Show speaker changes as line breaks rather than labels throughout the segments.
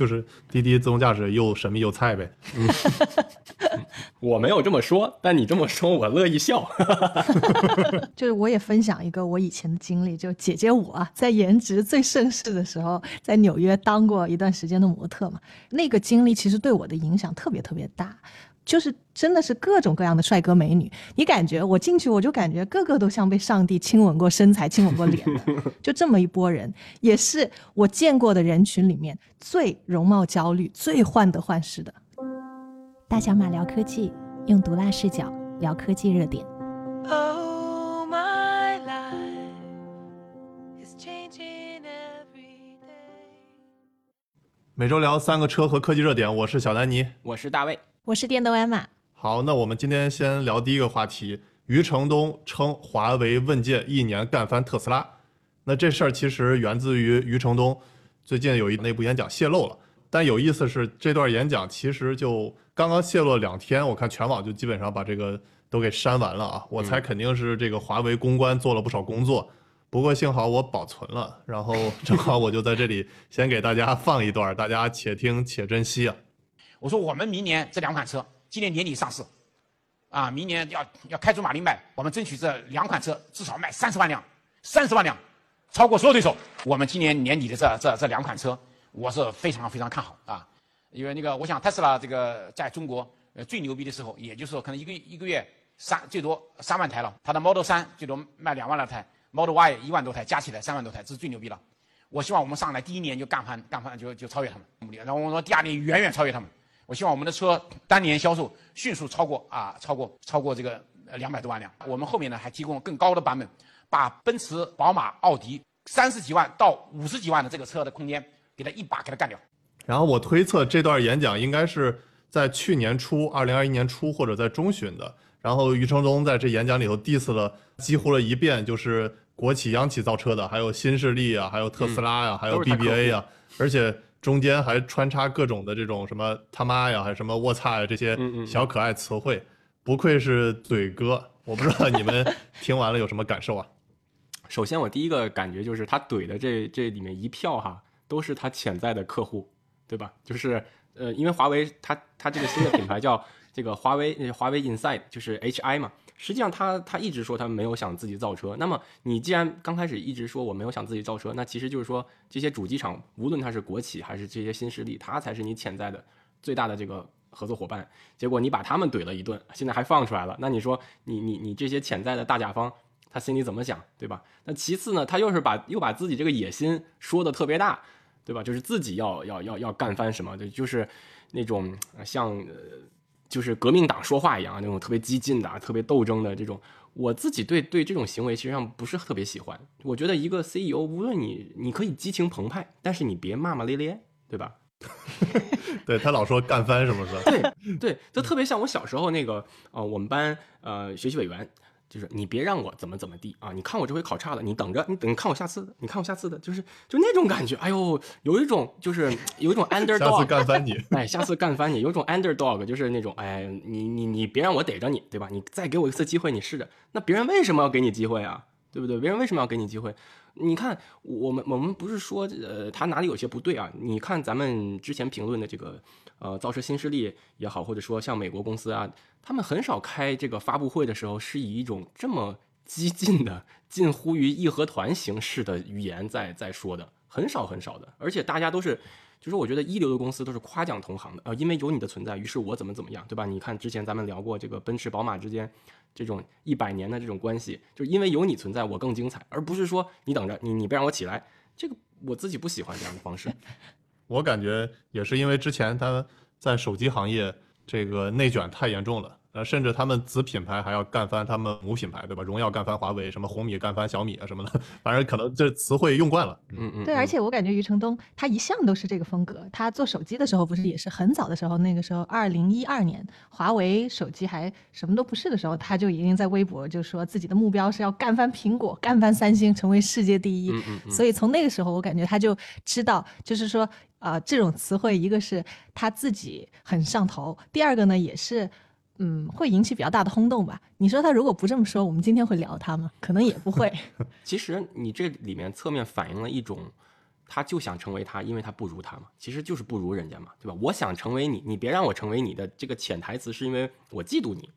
就是滴滴自动驾驶又神秘又菜呗。
我没有这么说，但你这么说，我乐意笑。
就是我也分享一个我以前的经历，就姐姐我在颜值最盛世的时候，在纽约当过一段时间的模特嘛。那个经历其实对我的影响特别特别大，就是真的是各种各样的帅哥美女，你感觉我进去我就感觉个个都像被上帝亲吻过身材、亲吻过脸的，就这么一波人，也是我见过的人群里面最容貌焦虑、最患得患失的。
大小马聊科技，用毒辣视角聊科技热点。
Oh, my life is changing every day.
每周聊三个车和科技热点，我是小丹尼。
我是大卫，
我是电动艾玛，
好，那我们今天先聊第一个话题。余承东称华为问界一年干翻特斯拉，那这事儿其实源自于余承东最近有一内部演讲泄露了。但有意思是，这段演讲其实就刚刚泄露了两天，我看全网就基本上把这个都给删完了啊。我猜肯定是这个华为公关做了不少工作，不过幸好我保存了，然后正好我就在这里先给大家放一段，大家且听且珍惜啊。
我说我们明年这两款车今年年底上市，啊，明年要要开足马力卖，我们争取这两款车至少卖三十万辆，三十万辆，超过所有对手。我们今年年底的这这这两款车，我是非常非常看好啊，因为那个我想特斯拉这个在中国呃最牛逼的时候，也就是说可能一个一个月三最多三万台了，它的 Model 三最多卖两万来台，Model Y 一万多台，加起来三万多台，这是最牛逼了。我希望我们上来第一年就干翻干翻就就超越他们，然后我说第二年远远超越他们。我希望我们的车当年销售迅速超过啊，超过超过这个两百多万辆。我们后面呢还提供更高的版本，把奔驰、宝马、奥迪三十几万到五十几万的这个车的空间，给它一把给它干掉。
然后我推测这段演讲应该是在去年初，二零二一年初或者在中旬的。然后余承东在这演讲里头 diss 了几乎了一遍，就是国企、央企造车的，还有新势力啊，还有特斯拉呀、还有 BBA 啊，而且中间还穿插各种的这种什么他妈呀，还是什么我擦呀这些小可爱词汇，不愧是怼哥。我不知道你们听完了有什么感受啊？
首先我第一个感觉就是他怼的这这里面一票哈，都是他潜在的客户，对吧？就是呃，因为华为它它这个新的品牌叫这个华为呃华为 Inside，就是 HI 嘛。实际上他他一直说他没有想自己造车。那么你既然刚开始一直说我没有想自己造车，那其实就是说这些主机厂，无论它是国企还是这些新势力，它才是你潜在的最大的这个合作伙伴。结果你把他们怼了一顿，现在还放出来了，那你说你你你这些潜在的大甲方，他心里怎么想，对吧？那其次呢，他又是把又把自己这个野心说的特别大，对吧？就是自己要要要要干翻什么，对，就是那种像呃就是革命党说话一样，那种特别激进的、特别斗争的这种。我自己对对这种行为实际上不是特别喜欢。我觉得一个 CEO，无论你你可以激情澎湃，但是你别骂骂咧咧，对吧？
对他老说干翻什么的，
对对，就特别像我小时候那个呃，我们班呃学习委员，就是你别让我怎么怎么地啊！你看我这回考差了，你等着，你等看我下次的，你看我下次的，就是就那种感觉。哎呦，有一种就是有一种 underdog，
干翻你。
哎，下次干翻你，有种 underdog，就是那种哎，你你你别让我逮着你，对吧？你再给我一次机会，你试着。那别人为什么要给你机会啊？对不对？别人为什么要给你机会？你看，我们我们不是说呃他哪里有些不对啊？你看咱们之前评论的这个呃造车新势力也好，或者说像美国公司啊，他们很少开这个发布会的时候是以一种这么激进的、近乎于义和团形式的语言在在说的，很少很少的，而且大家都是。就是我觉得一流的公司都是夸奖同行的，呃，因为有你的存在，于是我怎么怎么样，对吧？你看之前咱们聊过这个奔驰、宝马之间这种一百年的这种关系，就是因为有你存在，我更精彩，而不是说你等着你你别让我起来，这个我自己不喜欢这样的方式。
我感觉也是因为之前他在手机行业这个内卷太严重了，呃，甚至他们子品牌还要干翻他们母品牌，对吧？荣耀干翻华为，什么红米干翻小米啊什么的，反正可能这词汇用惯了。
嗯嗯，
对，而且我感觉余承东他一向都是这个风格。他做手机的时候，不是也是很早的时候，那个时候二零一二年，华为手机还什么都不是的时候，他就已经在微博就说自己的目标是要干翻苹果、干翻三星，成为世界第一。
嗯嗯嗯
所以从那个时候，我感觉他就知道，就是说，呃，这种词汇，一个是他自己很上头，第二个呢，也是。嗯，会引起比较大的轰动吧？你说他如果不这么说，我们今天会聊他吗？可能也不会。
其实你这里面侧面反映了一种他就想成为他，因为他不如他嘛，其实就是不如人家嘛，对吧？我想成为你，你别让我成为你的这个潜台词是因为我嫉妒你，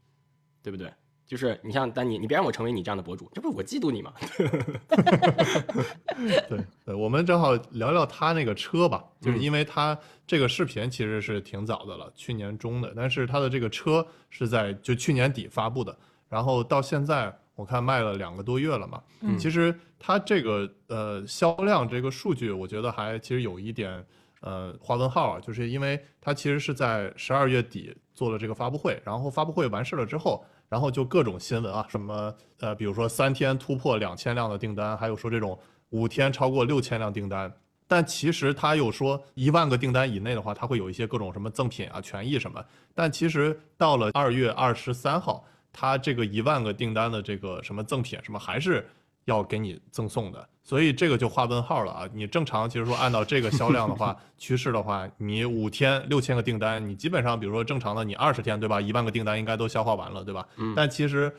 对不对？就是你像丹尼，你别让我成为你这样的博主，这不是我嫉妒你吗？
对对，我们正好聊聊他那个车吧，就是因为他这个视频其实是挺早的了，去年中的，但是他的这个车是在就去年底发布的，然后到现在我看卖了两个多月了嘛。
嗯
其实他这个呃销量这个数据，我觉得还其实有一点呃划问号啊，就是因为他其实是在十二月底做了这个发布会，然后发布会完事了之后，然后就各种新闻啊，什么呃比如说三天突破两千辆的订单，还有说这种五天超过六千辆订单。但其实他又说一万个订单以内的话，他会有一些各种什么赠品啊、权益什么。但其实到了二月二十三号，他这个一万个订单的这个什么赠品什么还是要给你赠送的，所以这个就画问号了啊！你正常其实说按照这个销量的话，趋势的话，你五天六千个订单，你基本上比如说正常的你二十天对吧，一万个订单应该都消化完了对吧？
嗯
但其实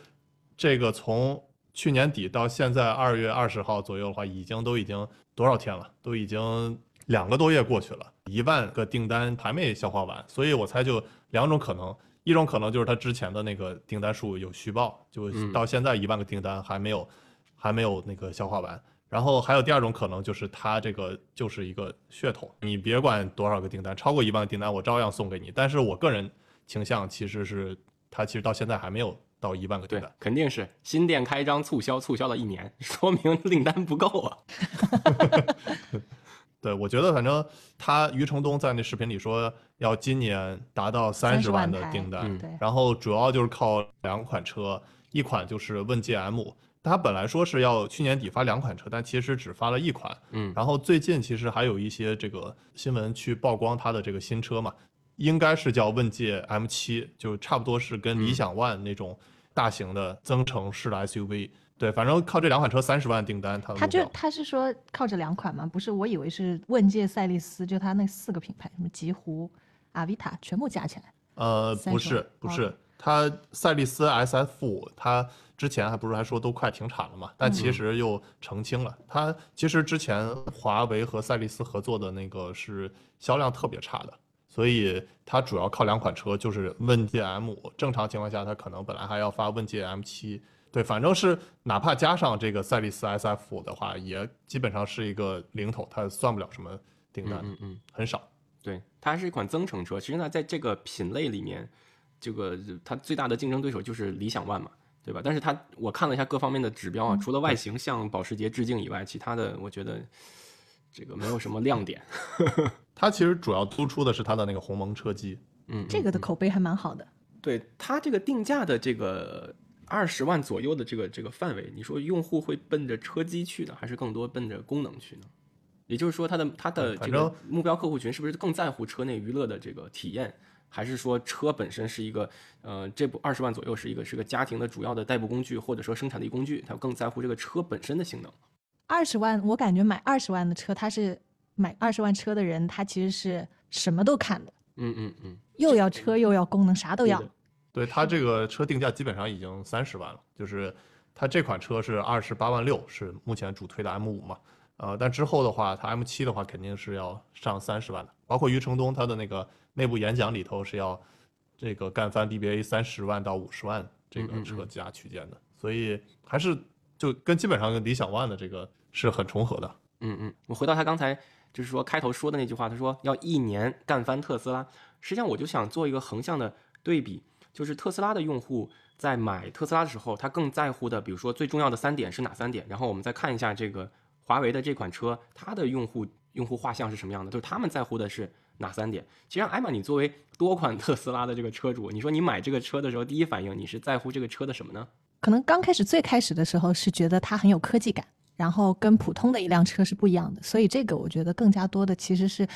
这个从去年底到现在二月二十号左右的话，已经都已经多少天了？都已经两个多月过去了，一万个订单还没消化完，所以我猜就两种可能，一种可能就是他之前的那个订单数有虚报，就
嗯
到现在一万个订单还没有还没有那个消化完。然后还有第二种可能就是它这个就是一个噱头，你别管多少个订单，超过一万个订单我照样送给你。但是我个人倾向其实是它其实到现在还没有到一万个订单。，
肯定是新店开张促销，促销了一年，说明订单不够啊。
对，我觉得反正他余承东在那视频里说要今年达到三十
万
的订单，
嗯
然后主要就是靠两款车，一款就是问界 M，他本来说是要去年底发两款车，但其实只发了一款。
嗯
然后最近其实还有一些这个新闻去曝光他的这个新车嘛，应该是叫问界 M 7就差不多是跟理想 ONE 那种大型的增程式的 SUV。对，反正靠这两款车三十万订单，他
他就他是说靠这两款吗？不是，我以为是问界、赛力斯，就他那四个品牌，什么极狐、阿维塔，全部加起来。
呃，不
30
是
哦
不是，它赛力斯 SF 五，它之前还不是还说都快停产了嘛，但其实又澄清了，它其实之前华为和赛力斯合作的那个是销量特别差的，所以它主要靠两款车，就是问界 M 五，正常情况下它可能本来还要发问界 M 七。对，反正是哪怕加上这个赛力斯 SF 五的话，也基本上是一个零头，它算不了什么订单，
嗯嗯，
很少。
对，它是一款增程车。其实呢，在这个品类里面，这个它最大的竞争对手就是理想 ONE 嘛，对吧？但是它我看了一下各方面的指标啊，除了外形向保时捷致敬以外，其他的我觉得这个没有什么亮点。
它其实主要突出的是它的那个鸿蒙车机，
嗯，
这个的口碑还蛮好的。
对它这个定价的这个二十万左右的这个这个范围，你说用户会奔着车机去呢，还是更多奔着功能去呢？也就是说，它的它的这个目标客户群是不是更在乎车内娱乐的这个体验，还是说车本身是一个呃这部二十万左右是一个是个家庭的主要的代步工具，或者说生产力工具，它更在乎这个车本身的性能？
二十万，我感觉买二十万的车，他是买二十万车的人，他其实是什么都看的，
嗯嗯嗯，
又要车又要功能，啥都要
对
它这个车定价基本上已经三十万了，就是它这款车是二十八万六，是目前主推的 M 五嘛，呃，但之后的话，它 M 七的话肯定是要上三十万的，包括余承东他的那个内部演讲里头是要这个干翻 BBA 三十万到五十万这个车价区间的，所以还是就跟基本上跟理想 ONE 的这个是很重合的。
嗯嗯，我回到他刚才就是说开头说的那句话，他说要一年干翻特斯拉。实际上，我就想做一个横向的对比，就是特斯拉的用户在买特斯拉的时候，他更在乎的，比如说最重要的三点是哪三点？然后我们再看一下这个华为的这款车，它的用户用户画像是什么样的？就是他们在乎的是哪三点？其实，艾玛，你作为多款特斯拉的这个车主，你说你买这个车的时候，第一反应你是在乎这个车的什么呢？
可能刚开始最开始的时候是觉得它很有科技感，然后跟普通的一辆车是不一样的，所以这个我觉得更加多的其实是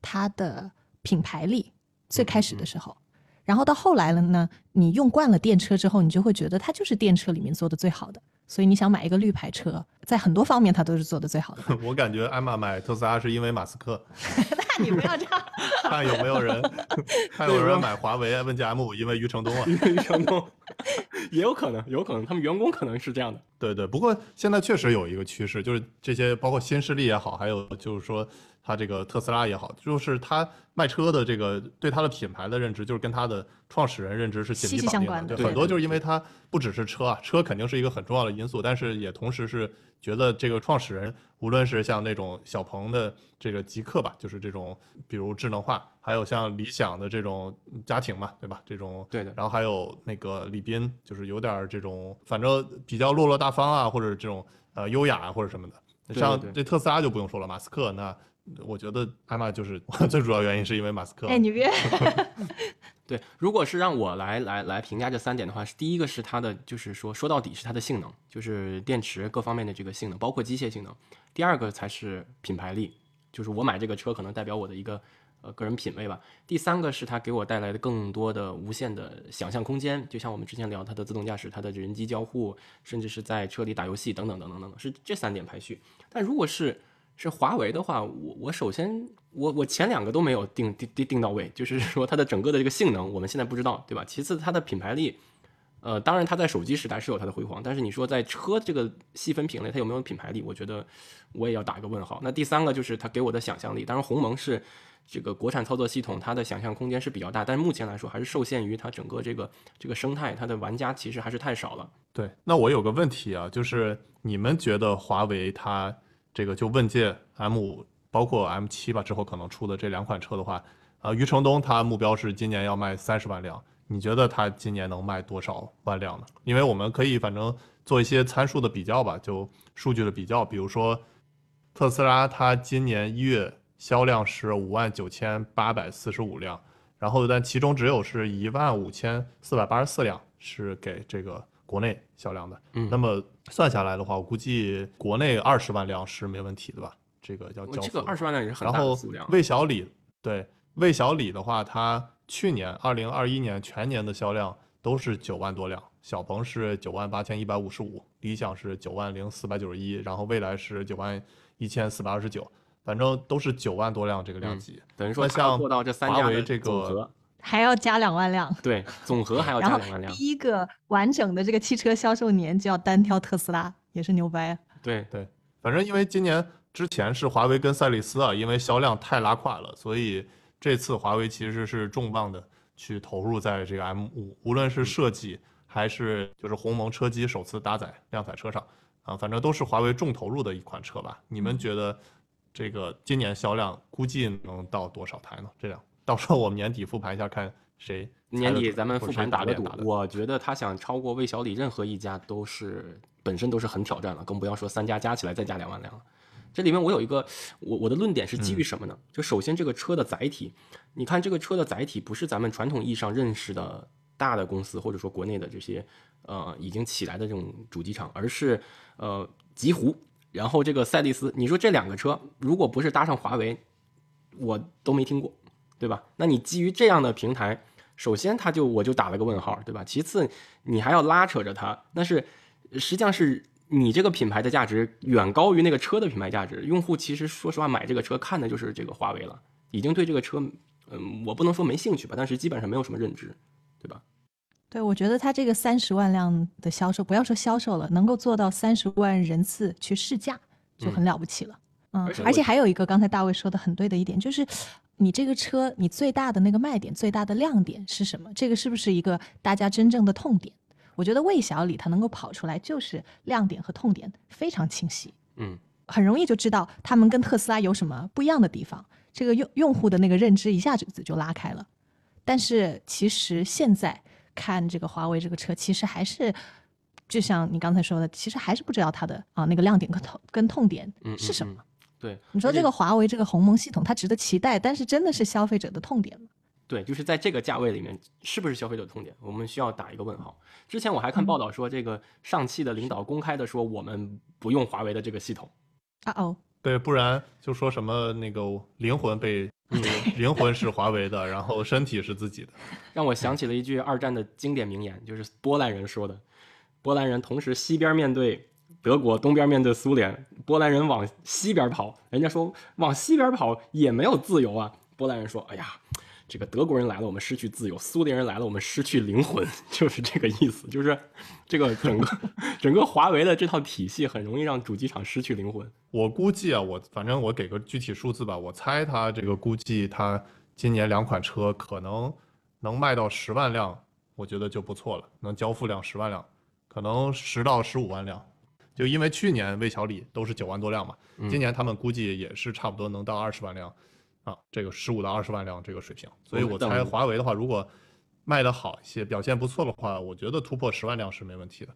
它的品牌力。最开始的时候，然后到后来了呢，你用惯了电车之后，你就会觉得它就是电车里面做的最好的，所以你想买一个绿牌车，在很多方面它都是做的最好的。
我感觉艾玛买特斯拉是因为马斯克，
那你不要这样，
看有没有人，看有人买华为问界 M 五，因为余承东啊。
余承东，也有可能，有可能他们员工可能是这样的。
对对，不过现在确实有一个趋势，就是这些包括新势力也好，还有就是说它这个特斯拉也好，就是他卖车的这个对他的品牌的认知，就是跟他的创始人认知是紧
息息
密。
相关的
对，很多就是因为他不只是车啊，车肯定是一个很重要的因素，但是也同时是觉得这个创始人，无论是像那种小鹏的这个极客吧，就是这种比如智能化，还有像理想的这种家庭嘛，对吧？这种
对的
然后还有那个李斌，就是有点儿这种，反正比较落落大方啊，或者这种呃优雅啊，或者什么的。像这特斯拉就不用说了，马斯克那我觉得艾玛就是 最主要原因是因为马斯克。
哎，你别，
对，如果是让我来来来评价这三点的话，是第一个是它的，就是说说到底是它的性能，就是电池各方面的这个性能，包括机械性能。第二个才是品牌力，就是我买这个车可能代表我的一个呃个人品味吧。第三个是它给我带来的更多的无限的想象空间，就像我们之前聊它的自动驾驶、它的人机交互，甚至是在车里打游戏等等等等等等，是这三点排序。但如果是是华为的话，我我首先我我前两个都没有定定定定到位，就是说它的整个的这个性能我们现在不知道，对吧？其次它的品牌力，呃，当然它在手机时代是有它的辉煌，但是你说在车这个细分品类它有没有品牌力，我觉得我也要打一个问号。那第三个就是它给我的想象力，当然鸿蒙是这个国产操作系统，它的想象空间是比较大，但是目前来说还是受限于它整个这个这个生态，它的玩家其实还是太少了。
对，那我有个问题啊，就是你们觉得华为它这个就问界 M 五，包括 M 七吧，之后可能出的这两款车的话，啊，余承东他目标是今年要卖三十万辆，你觉得他今年能卖多少万辆呢？因为我们可以反正做一些参数的比较吧，就数据的比较，比如说特斯拉它今年一月销量是五万九千八百四十五辆，然后但其中只有是一万五千四百八十四辆是给这个国内销量的。
嗯
那么算下来的话，我估计国内二十万辆是没问题的吧？这个要交付
这个二十万辆也是很
然后
大的数量。
魏小李对魏小李的话，它去年二零二一年全年的销量都是九万多辆，小鹏是九万八千一百五十五，理想是九万零四百九十一，然后蔚来是九万一千四百二十九，反正都是九万多辆这个量级。
等于说
像
做到这三
华
家的
为这个
总和，
还要加两万辆。
对，总和还要加两万辆。
第一个完整的这个汽车销售年就要单挑特斯拉，也是牛掰啊！
对，
对，反正因为今年之前是华为跟赛力斯啊，因为销量太拉胯了，所以这次华为其实是重磅的去投入在这个 M 五，无论是设计还是就是鸿蒙车机首次搭载量产车上啊，反正都是华为重投入的一款车吧。你们觉得这个今年销量估计能到多少台呢？这样到时候我们年底复盘一下，看谁
年底咱们复盘打个赌我觉得他想超过魏小李任何一家都是本身都是很挑战了，更不要说三家加起来再加两万辆了。这里面我有一个我我的论点是基于什么呢？就首先这个车的载体，你看这个车的载体不是咱们传统意义上认识的大的公司或者说国内的这些呃已经起来的这种主机厂，而是呃极狐，然后这个赛力斯。你说这两个车如果不是搭上华为，我都没听过，对吧？那你基于这样的平台，首先他就我就打了个问号，对吧？其次你还要拉扯着他，那是实际上是你这个品牌的价值远高于那个车的品牌价值。用户其实说实话买这个车看的就是这个华为了，已经对这个车，嗯，我不能说没兴趣吧，但是基本上没有什么认知，对吧？
对，我觉得它这个三十万辆的销售，不要说销售了，能够做到三十万人次去试驾，就很了不起了。嗯，
而且
而且还有一个，刚才大卫说的很对的一点，就是你这个车，你最大的那个卖点、最大的亮点是什么？这个是不是一个大家真正的痛点？我觉得魏小李他能够跑出来，就是亮点和痛点非常清晰。
嗯，
很容易就知道他们跟特斯拉有什么不一样的地方，这个用用户的那个认知一下子就拉开了。但是其实现在看这个华为这个车，其实还是就像你刚才说的，其实还是不知道它的啊那个亮点跟痛跟痛点
嗯
是什么。
且
你说这个华为这个鸿蒙系统，它值得期待，但是真的是消费者的痛点吗？
对，就是在这个价位里面，是不是消费者痛点，我们需要打一个问号。之前我还看报道说，这个上汽的领导公开的说，我们不用华为的这个系统。
啊哦，
对，不然就说什么那个灵魂被 灵魂是华为的，然后身体是自己的。
让我想起了一句二战的经典名言，就是波兰人说的。波兰人同时西边面对德国，东边面对苏联，波兰人往西边跑，人家说往西边跑也没有自由啊。波兰人说：“哎呀，这个德国人来了，我们失去自由；苏联人来了，我们失去灵魂，就是这个意思。就是这个整个 整个华为的这套体系，很容易让主机厂失去灵魂。
我估计啊，我反正我给个具体数字吧，我猜它这个估计它今年两款车可能能卖到十万辆，我觉得就不错了，能交付量十万辆，可能十到十五万辆。就因为去年魏小李都是九万多辆嘛，今年他们估计也是差不多能到二十万辆，啊，这个十五到二十万辆这个水平，所以我猜华为的话，如果卖得好一些，表现不错的话，我觉得突破十万辆是没问题的。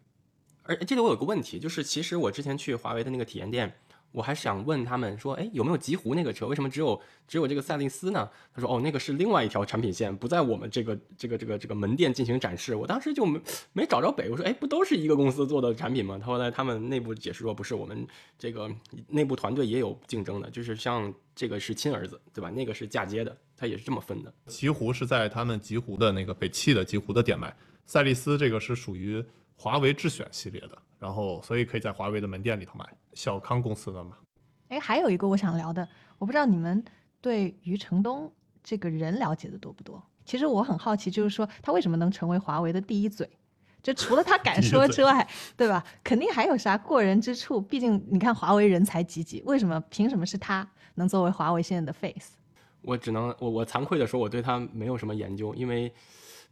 而这里我有个问题，就是其实我之前去华为的那个体验店，我还想问他们说，哎，有没有极狐那个车？为什么只有只有这个赛力斯呢？他说，哦，那个是另外一条产品线，不在我们这个这个这个这个门店进行展示。我当时就没没找着北，我说，哎，不都是一个公司做的产品吗？他后来他们内部解释说，不是，我们这个内部团队也有竞争的，就是像这个是亲儿子，对吧？那个是嫁接的，他也是这么分的。
极狐是在他们极狐的那个北汽的极狐的店卖，赛力斯这个是属于华为智选系列的，然后所以可以在华为的门店里头买，小康公司的嘛。
哎，还有一个我想聊的，我不知道你们对余承东这个人了解的多不多？其实我很好奇，就是说他为什么能成为华为的第一嘴？就除了他敢说之外，对吧？肯定还有啥过人之处。毕竟你看华为人才济济，为什么凭什么是他能作为华为现在的 face？
我只能我我惭愧的说，我对他没有什么研究，因为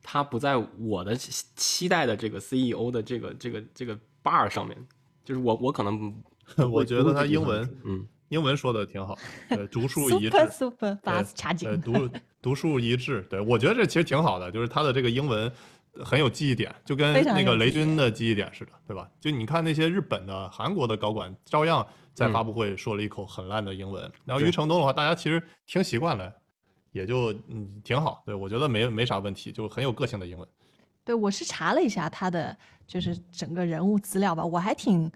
他不在我的期期待的这个 CEO 的这个这个这个 bar 上面。就是我我可能
我觉得他英文，
嗯，
英文说的挺好，对，读数一致
super super
对
fast 插
呃，
紧。
读 读数一致，对我觉得这其实挺好的，就是他的这个英文很有记忆点，就跟那个雷军的记忆点似的，对吧？就你看那些日本的、韩国的高管，照样在
嗯
发布会说了一口很烂的英文。然后
对
余承东的话，大家其实听习惯了，也就嗯挺好，对我觉得没没啥问题，就很有个性的英文。
对，我是查了一下他的就是整个人物资料吧，我还挺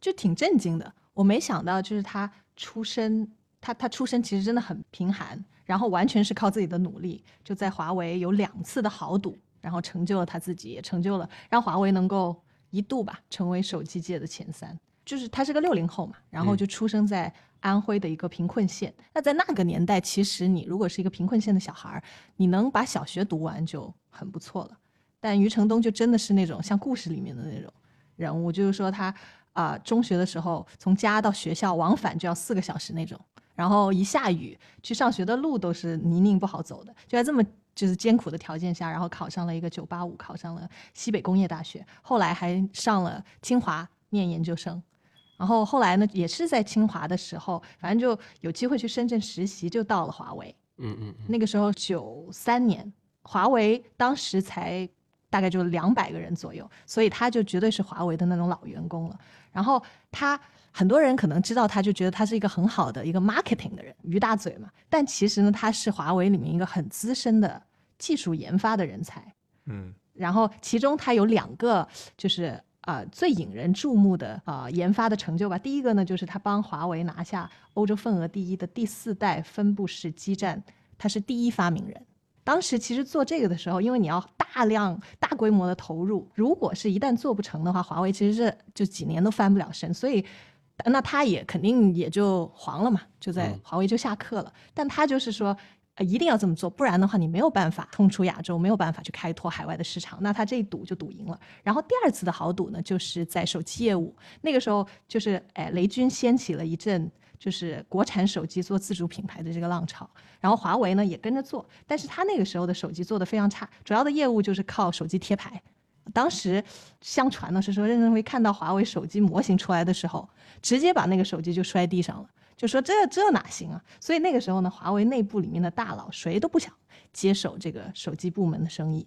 就挺震惊的。我没想到就是他出身，他他出身其实真的很贫寒，然后完全是靠自己的努力，就在华为有两次的豪赌，然后成就了他自己，也成就了让华为能够一度吧成为手机界的前三。就是他是个六零后嘛，然后就出生在安徽的一个贫困县。那在那个年代，其实你如果是一个贫困县的小孩儿，你能把小学读完就很不错了。但余承东就真的是那种像故事里面的那种人物，就是说他啊、中学的时候从家到学校往返就要四个小时那种，然后一下雨去上学的路都是泥泞不好走的，就在这么就是艰苦的条件下，然后考上了一个九八五，考上了西北工业大学，后来还上了清华念研究生。然后后来呢，也是在清华的时候，反正就有机会去深圳实习，就到了华为。
嗯嗯嗯，
那个时候九三年，华为当时才大概就两百个人左右，所以他就绝对是华为的那种老员工了。然后他很多人可能知道他，就觉得他是一个很好的一个 marketing 的人，于大嘴嘛。但其实呢，他是华为里面一个很资深的技术研发的人才。
嗯，
然后其中他有两个就是啊、呃最引人注目的啊、呃研发的成就吧。第一个呢，就是他帮华为拿下欧洲份额第一的第四代分布式基站，他是第一发明人。当时其实做这个的时候，因为你要大量、大规模的投入，如果是一旦做不成的话，华为其实是就几年都翻不了身，所以那他也肯定也就黄了嘛，就在
嗯
华为就下课了。但他就是说，呃，一定要这么做，不然的话你没有办法冲出亚洲，没有办法去开拓海外的市场。那他这一赌就赌赢了。然后第二次的豪赌呢，就是在手机业务，那个时候就是哎，雷军掀起了一阵。就是国产手机做自主品牌的这个浪潮，然后华为呢也跟着做，但是他那个时候的手机做的非常差，主要的业务就是靠手机贴牌。当时相传呢是说，任正非看到华为手机模型出来的时候，直接把那个手机就摔地上了，就说这这哪行啊？所以那个时候呢，华为内部里面的大佬谁都不想接手这个手机部门的生意。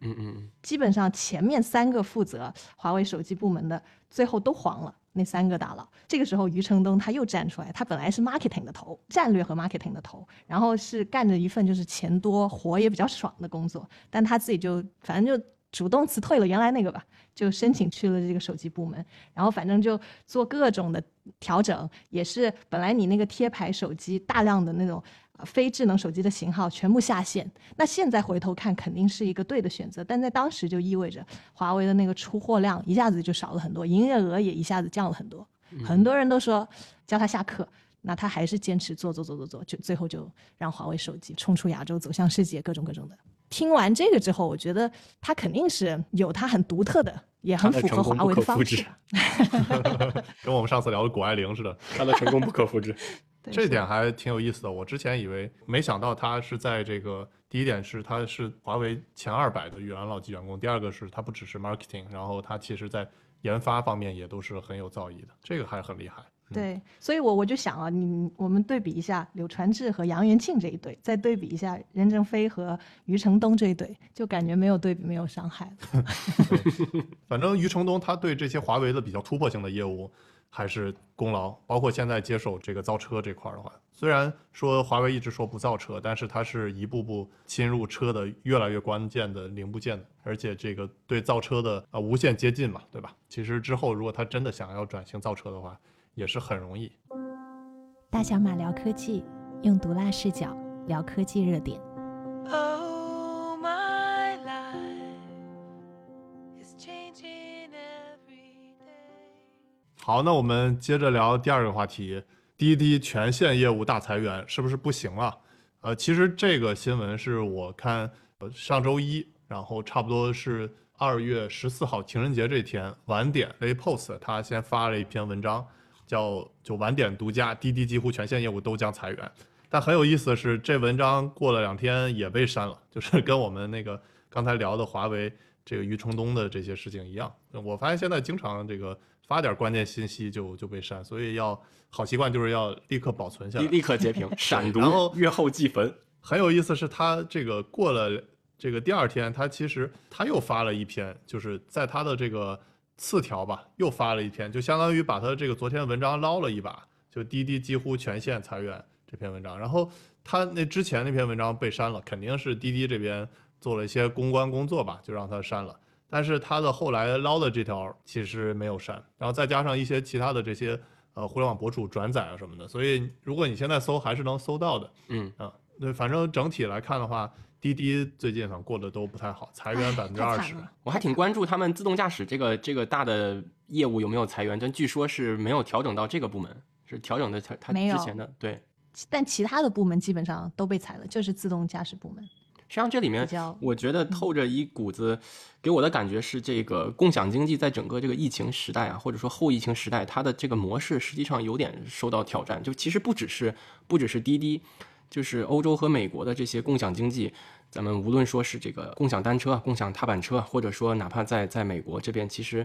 嗯嗯，
基本上前面三个负责华为手机部门的，最后都黄了。那三个大佬，这个时候余承东他又站出来，他本来是 marketing 的头，战略和 marketing 的头，然后是干着一份就是钱多活也比较爽的工作，但他自己就反正就主动辞退了原来那个吧，就申请去了这个手机部门，然后反正就做各种的调整，也是本来你那个贴牌手机大量的那种非智能手机的型号全部下线，那现在回头看肯定是一个对的选择，但在当时就意味着华为的那个出货量一下子就少了很多，营业额也一下子降了很多，很多人都说叫他下课。那他还是坚持做做做做做，就最后就让华为手机冲出亚洲，走向世界，各种各种的。听完这个之后，我觉得他肯定是有他很独特的，也很符合华为的方式。
跟我们上次聊的谷爱凌似的，
他的成功不可复制。
对
这点还挺有意思的。我之前以为，没想到他是在这个第一点是他是华为前二百的元老级员工，第二个是他不只是 marketing，然后他其实在研发方面也都是很有造诣的，这个还很厉害。
对，所以我我就想啊，你我们对比一下柳传志和杨元庆这一对，再对比一下任正非和余承东这一对，就感觉没有对比没有伤害了。
反正余承东他对这些华为的比较突破性的业务还是功劳，包括现在接手这个造车这块的话，虽然说华为一直说不造车，但是它是一步步侵入车的越来越关键的零部件的，而且这个对造车的啊、无限接近嘛，对吧？其实之后如果他真的想要转型造车的话，也是很容易。
大小马聊科技，用毒辣视角聊科技热点。
好，那我们接着聊第二个话题，滴滴全线业务大裁员是不是不行了？呃，其实这个新闻是我看上周一，然后差不多是二月十四号情人节这天晚点 A Post 他先发了一篇文章，叫就晚点独家，滴滴几乎全线业务都将裁员。但很有意思的是，这文章过了两天也被删了，就是跟我们那个刚才聊的华为这个余承东的这些事情一样。我发现现在经常这个发点关键信息就就被删，所以要好习惯就是要立刻保存下来。
立立刻截屏，闪读
然后，
月后祭坟。
很有意思是，他这个过了这个第二天，他其实他又发了一篇，就是在他的这个次条吧，又发了一篇，就相当于把他这个昨天文章捞了一把，就滴滴几乎全线裁员这篇文章。然后他那之前那篇文章被删了，肯定是滴滴这边做了一些公关工作吧，就让他删了。但是他的后来捞的这条其实没有删，然后再加上一些其他的这些呃互联网博主转载啊什么的，所以如果你现在搜还是能搜到的。
嗯
啊，对，反正整体来看的话，滴滴最近反正过得都不太好，裁员百分之二十。
我还挺关注他们自动驾驶这个这个大的业务有没有裁员，但据说是没有调整到这个部门，是调整的他他之前的对。
但其他的部门基本上都被裁了，就是自动驾驶部门
实际上这里面我觉得透着一股子，给我的感觉是这个共享经济在整个这个疫情时代啊，或者说后疫情时代，它的这个模式实际上有点受到挑战。就其实不只是不只是滴滴，就是欧洲和美国的这些共享经济，咱们无论说是这个共享单车、共享踏板车，或者说哪怕在在美国这边，其实，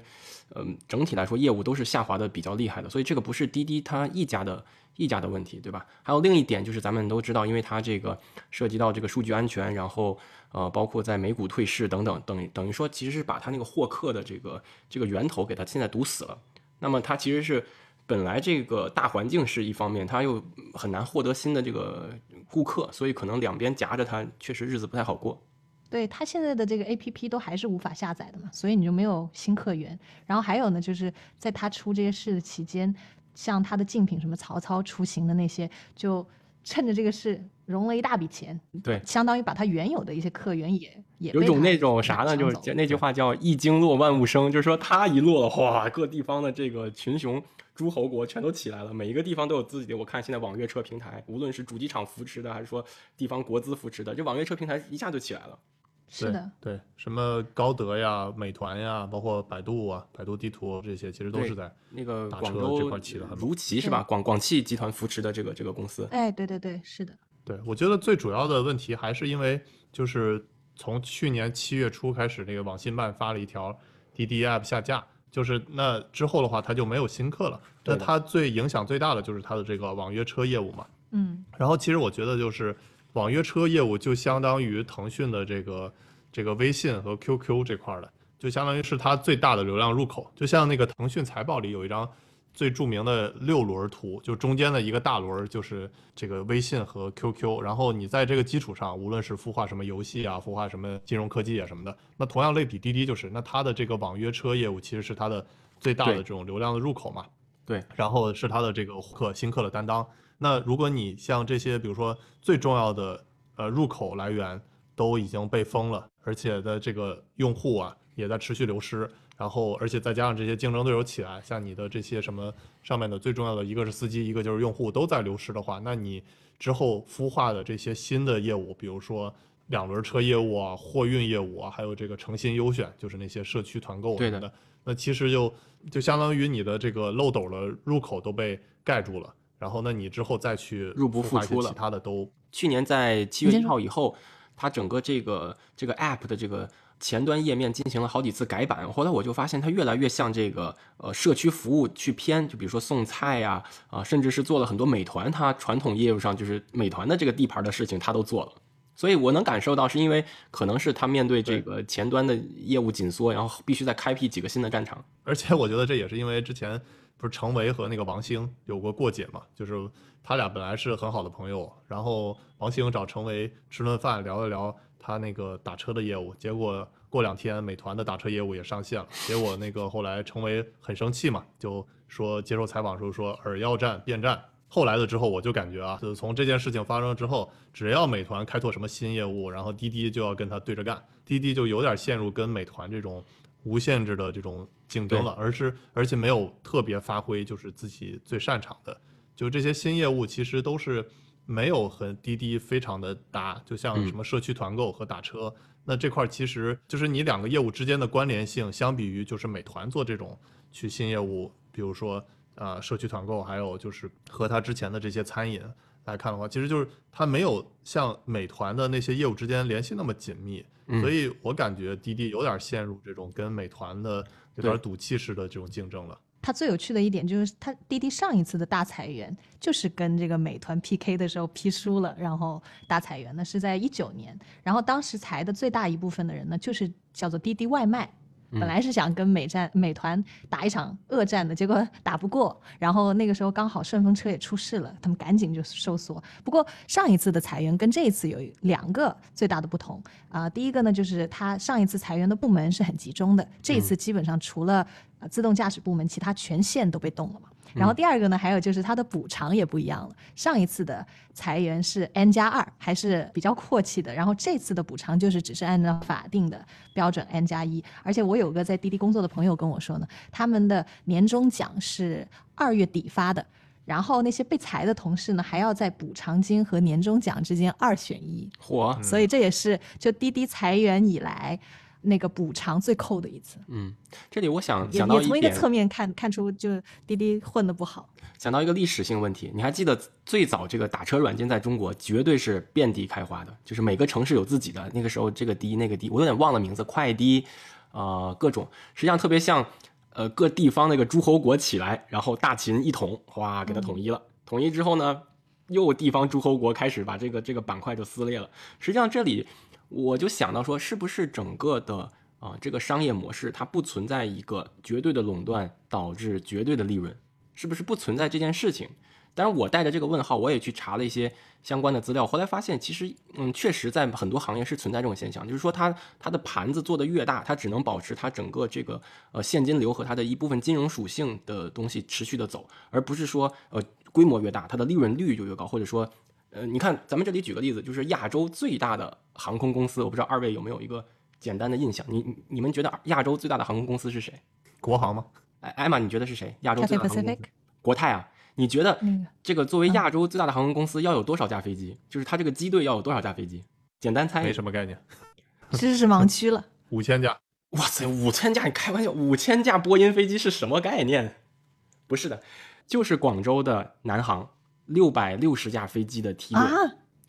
嗯，整体来说业务都是下滑的比较厉害的。所以这个不是滴滴它一家的一家的问题，对吧？还有另一点就是咱们都知道，因为它这个涉及到这个数据安全，然后呃，包括在美股退市等等，等等于说其实是把它那个获客的这个这个源头给它现在堵死了。那么它其实是本来这个大环境是一方面，它又很难获得新的这个顾客，所以可能两边夹着它，确实日子不太好过。
对它现在的这个 A P P 都还是无法下载的嘛，所以你就没有新客源。然后还有呢，就是在它出这些事的期间，像它的竞品什么曹操出行的那些，就趁着这个事融了一大笔钱，
对，
相当于把它原有的一些客源也也
有种那种啥呢？就是那句话叫“一经落万物生”，就是说它一落的话，各地方的这个群雄诸侯国全都起来了，每一个地方都有自己的。我看现在网约车平台，无论是主机厂扶持的，还是说地方国资扶持的，这网约车平台一下就起来了。
是的，
对，对，什么高德呀、美团呀，包括百度啊、百度地图这些，其实都是在
那个
打
广
车这块起的很猛
如旗是吧？广广汽集团扶持的这个这个公司，
哎，对对对，是的，
对，我觉得最主要的问题还是因为，就是从去年七月初开始，那个网信办发了一条滴滴 app 下架，就是那之后的话，它就没有新客了。那
对的
它最影响最大的就是它的这个网约车业务嘛。
嗯，
然后其实我觉得就是网约车业务就相当于腾讯的这个这个微信和 QQ 这块儿的，就相当于是它最大的流量入口。就像那个腾讯财报里有一张最著名的六轮图，就中间的一个大轮儿就是这个微信和 QQ，然后你在这个基础上，无论是孵化什么游戏啊，孵化什么金融科技啊什么的，那同样类比滴滴就是，那它的这个网约车业务其实是它的最大的这种流量的入口嘛。
对，
然后是它的这个客新客的担当。那如果你像这些，比如说最重要的呃入口来源都已经被封了，而且的这个用户啊也在持续流失，然后而且再加上这些竞争对手起来，像你的这些什么上面的最重要的一个是司机，一个就是用户都在流失的话，那你之后孵化的这些新的业务，比如说两轮车业务啊、货运业务啊，还有这个诚心优选，就是那些社区团购
对的
什么的，那其实就就相当于你的这个漏斗的入口都被盖住了，然后那你之后再去
入不敷出了
其他的都
去年在七月一号以后，它整个这个这个 App 的这个前端页面进行了好几次改版。后来我就发现它越来越像这个呃社区服务去偏，就比如说送菜呀啊、甚至是做了很多美团它传统业务上就是美团的这个地盘的事情，它都做了。所以我能感受到，是因为可能是他面对这个前端的业务紧缩，然后必须再开辟几个新的战场。
而且我觉得这也是因为之前不是程维和那个王兴有过过节嘛，就是他俩本来是很好的朋友，然后王兴找程维吃顿饭聊一聊他那个打车的业务，结果过两天美团的打车业务也上线了，结果那个后来成为很生气嘛，就说接受采访的时候说尔要战便战。后来的之后，我就感觉啊，就是从这件事情发生之后，只要美团开拓什么新业务，然后滴滴就要跟他对着干，滴滴就有点陷入跟美团这种无限制的这种竞争了，而是而且没有特别发挥就是自己最擅长的，就这些新业务其实都是没有和滴滴非常的搭，就像
嗯。
什么社区团购和打车，那这块儿其实就是你两个业务之间的关联性，相比于就是美团做这种去新业务，比如说呃社区团购，还有就是和它之前的这些餐饮来看的话，其实就是它没有像美团的那些业务之间联系那么紧密，
嗯。
所以我感觉滴滴有点陷入这种跟美团的有点
对。
赌气式的这种竞争了。
它最有趣的一点就是，它滴滴上一次的大裁员就是跟这个美团 PK 的时候 P 输了，然后大裁员呢是在一九年，然后当时裁的最大一部分的人呢，就是叫做滴滴外卖。本来是想跟美战美团打一场恶战的，结果打不过，然后那个时候刚好顺风车也出事了，他们赶紧就收缩。不过上一次的裁员跟这一次有两个最大的不同啊、第一个呢就是它上一次裁员的部门是很集中的，这一次基本上除了呃自动驾驶部门，其他权限都被动了嘛。然后第二个呢，还有就是它的补偿也不一样了。上一次的裁员是 N 加二，还是比较阔气的。然后这次的补偿就是只是按照法定的标准 N 加一。而且我有个在滴滴工作的朋友跟我说呢，他们的年终奖是二月底发的。然后那些被裁的同事呢，还要在补偿金和年终奖之间二选一，
嚯，
所以这也是就滴滴裁员以来那个补偿最扣的一次。
嗯，这里我想
也
想到一点，
也从一个侧面看看出，就滴滴混的不好。
想到一个历史性问题，你还记得最早这个打车软件在中国绝对是遍地开花的，就是每个城市有自己的。那个时候这个滴那个滴，我有点忘了名字，快滴，呃，各种，实际上特别像呃各地方那个诸侯国起来，然后大秦一统，哗，给它统一了。统一之后呢，又地方诸侯国开始把这个这个板块就撕裂了。实际上这里我就想到说，是不是整个的啊、这个商业模式它不存在一个绝对的垄断导致绝对的利润，是不是不存在这件事情？当然，我带着这个问号，我也去查了一些相关的资料，后来发现其实，嗯，确实在很多行业是存在这种现象，就是说它它的盘子做得越大，它只能保持它整个这个呃现金流和它的一部分金融属性的东西持续的走，而不是说呃规模越大，它的利润率就越高，或者说，呃，你看咱们这里举个例子，就是亚洲最大的航空公司，我不知道二位有没有一个简单的印象，你你你们觉得亚洲最大的航空公司是谁？
国航吗？
哎，艾玛，你觉得是谁？亚洲最大的航空公司国泰啊？你觉得这个作为亚洲最大的航空公司要有多少架飞机？就是它这个机队要有多少架飞机？简单猜
没，什么概念，
知识盲区了。
五千架。
哇塞，五千架！你开玩笑，五千架波音飞机是什么概念？不是的，就是广州的南航六百六十架飞机的梯队，
啊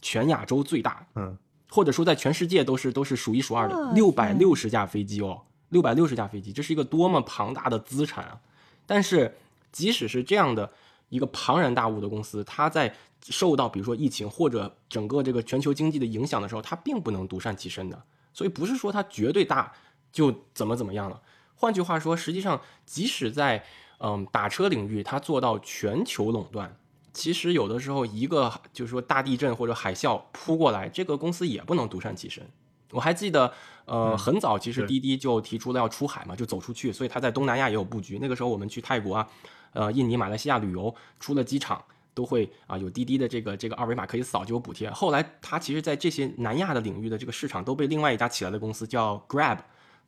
全亚洲最大，
嗯，
或者说在全世界都是都是数一数二的
哇，
六百六十架飞机哦，六百六十架飞机，这是一个多么庞大的资产啊！但是即使是这样的一个庞然大物的公司，它在受到比如说疫情或者整个这个全球经济的影响的时候，它并不能独善其身的。所以不是说它绝对大就怎么怎么样了。换句话说，实际上即使在嗯打车领域，它做到全球垄断，其实有的时候一个就是说大地震或者海啸扑过来，这个公司也不能独善其身。我还记得，呃，
嗯
很早其实滴滴就提出了要出海嘛，就走出去，所以它在东南亚也有布局。那个时候我们去泰国啊，呃，印尼、马来西亚旅游，出了机场都会啊有滴滴的这个这个二维码可以扫就有补贴。后来它其实，在这些南亚的领域的这个市场都被另外一家起来的公司叫 Grab